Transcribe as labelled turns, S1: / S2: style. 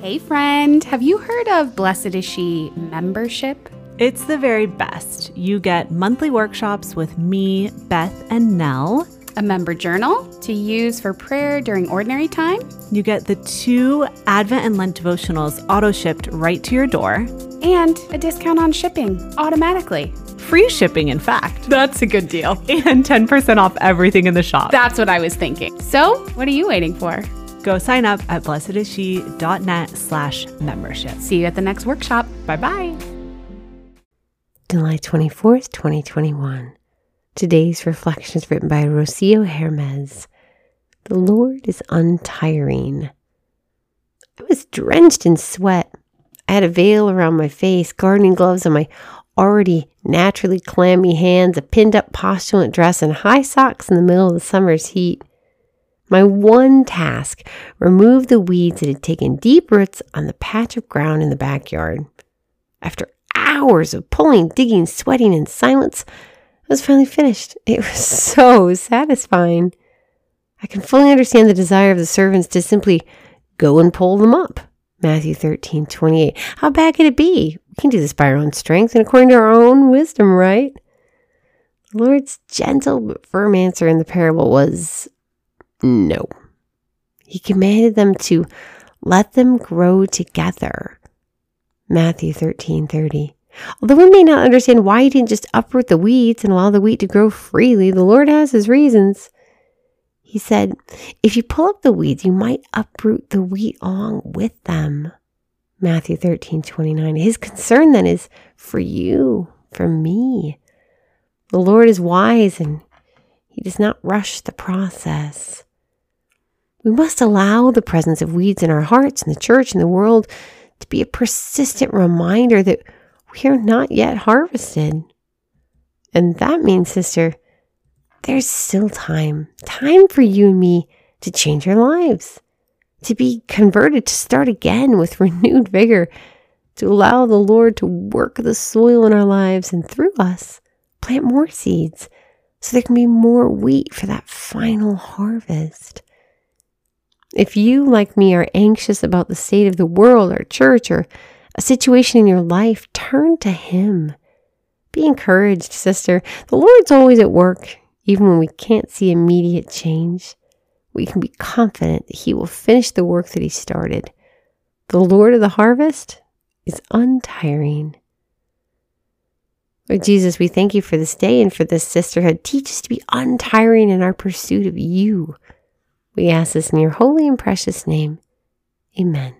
S1: Hey, friend, have you heard of Blessed Is She membership?
S2: It's the very best. You get monthly workshops with me, Beth, and Nell.
S1: A member journal to use for prayer during ordinary time.
S2: You get the two Advent and Lent devotionals auto shipped right to your door.
S1: And a discount on shipping automatically.
S2: Free shipping, in fact.
S1: That's a good deal.
S2: And 10% off everything in the shop.
S1: That's what I was thinking. So, what are you waiting for?
S2: Go sign up at blessedisshe.net slash membership.
S1: See you at the next workshop.
S2: Bye bye.
S3: July 24th, 2021. Today's reflection is written by Rocio Hermes. The Lord is untiring. I was drenched in sweat. I had a veil around my face, gardening gloves on my already naturally clammy hands, a pinned up postulant dress, and high socks in the middle of the summer's heat. My one task remove the weeds that had taken deep roots on the patch of ground in the backyard. After hours of pulling, digging, sweating in silence, I was finally finished. It was so satisfying. I can fully understand the desire of the servants to simply go and pull them up. Matthew 13, 28. How bad could it be? We can do this by our own strength and according to our own wisdom, right? The Lord's gentle but firm answer in the parable was no. He commanded them to let them grow together. Matthew 13, 30. Although we may not understand why he didn't just uproot the weeds and allow the wheat to grow freely, the Lord has his reasons. He said, If you pull up the weeds, you might uproot the wheat along with them. Matthew 13, 29. His concern then is for you, for me. The Lord is wise and he does not rush the process. We must allow the presence of weeds in our hearts, in the church, in the world, to be a persistent reminder that we are not yet harvested. And that means, sister, there's still time, time for you and me to change our lives, to be converted, to start again with renewed vigor, to allow the Lord to work the soil in our lives and through us plant more seeds so there can be more wheat for that final harvest. If you, like me, are anxious about the state of the world or church or a situation in your life, turn to Him. Be encouraged, sister. The Lord's always at work, even when we can't see immediate change. We can be confident that He will finish the work that He started. The Lord of the harvest is untiring. Lord Jesus, we thank you for this day and for this sisterhood. Teach us to be untiring in our pursuit of you. We ask this in your holy and precious name. Amen.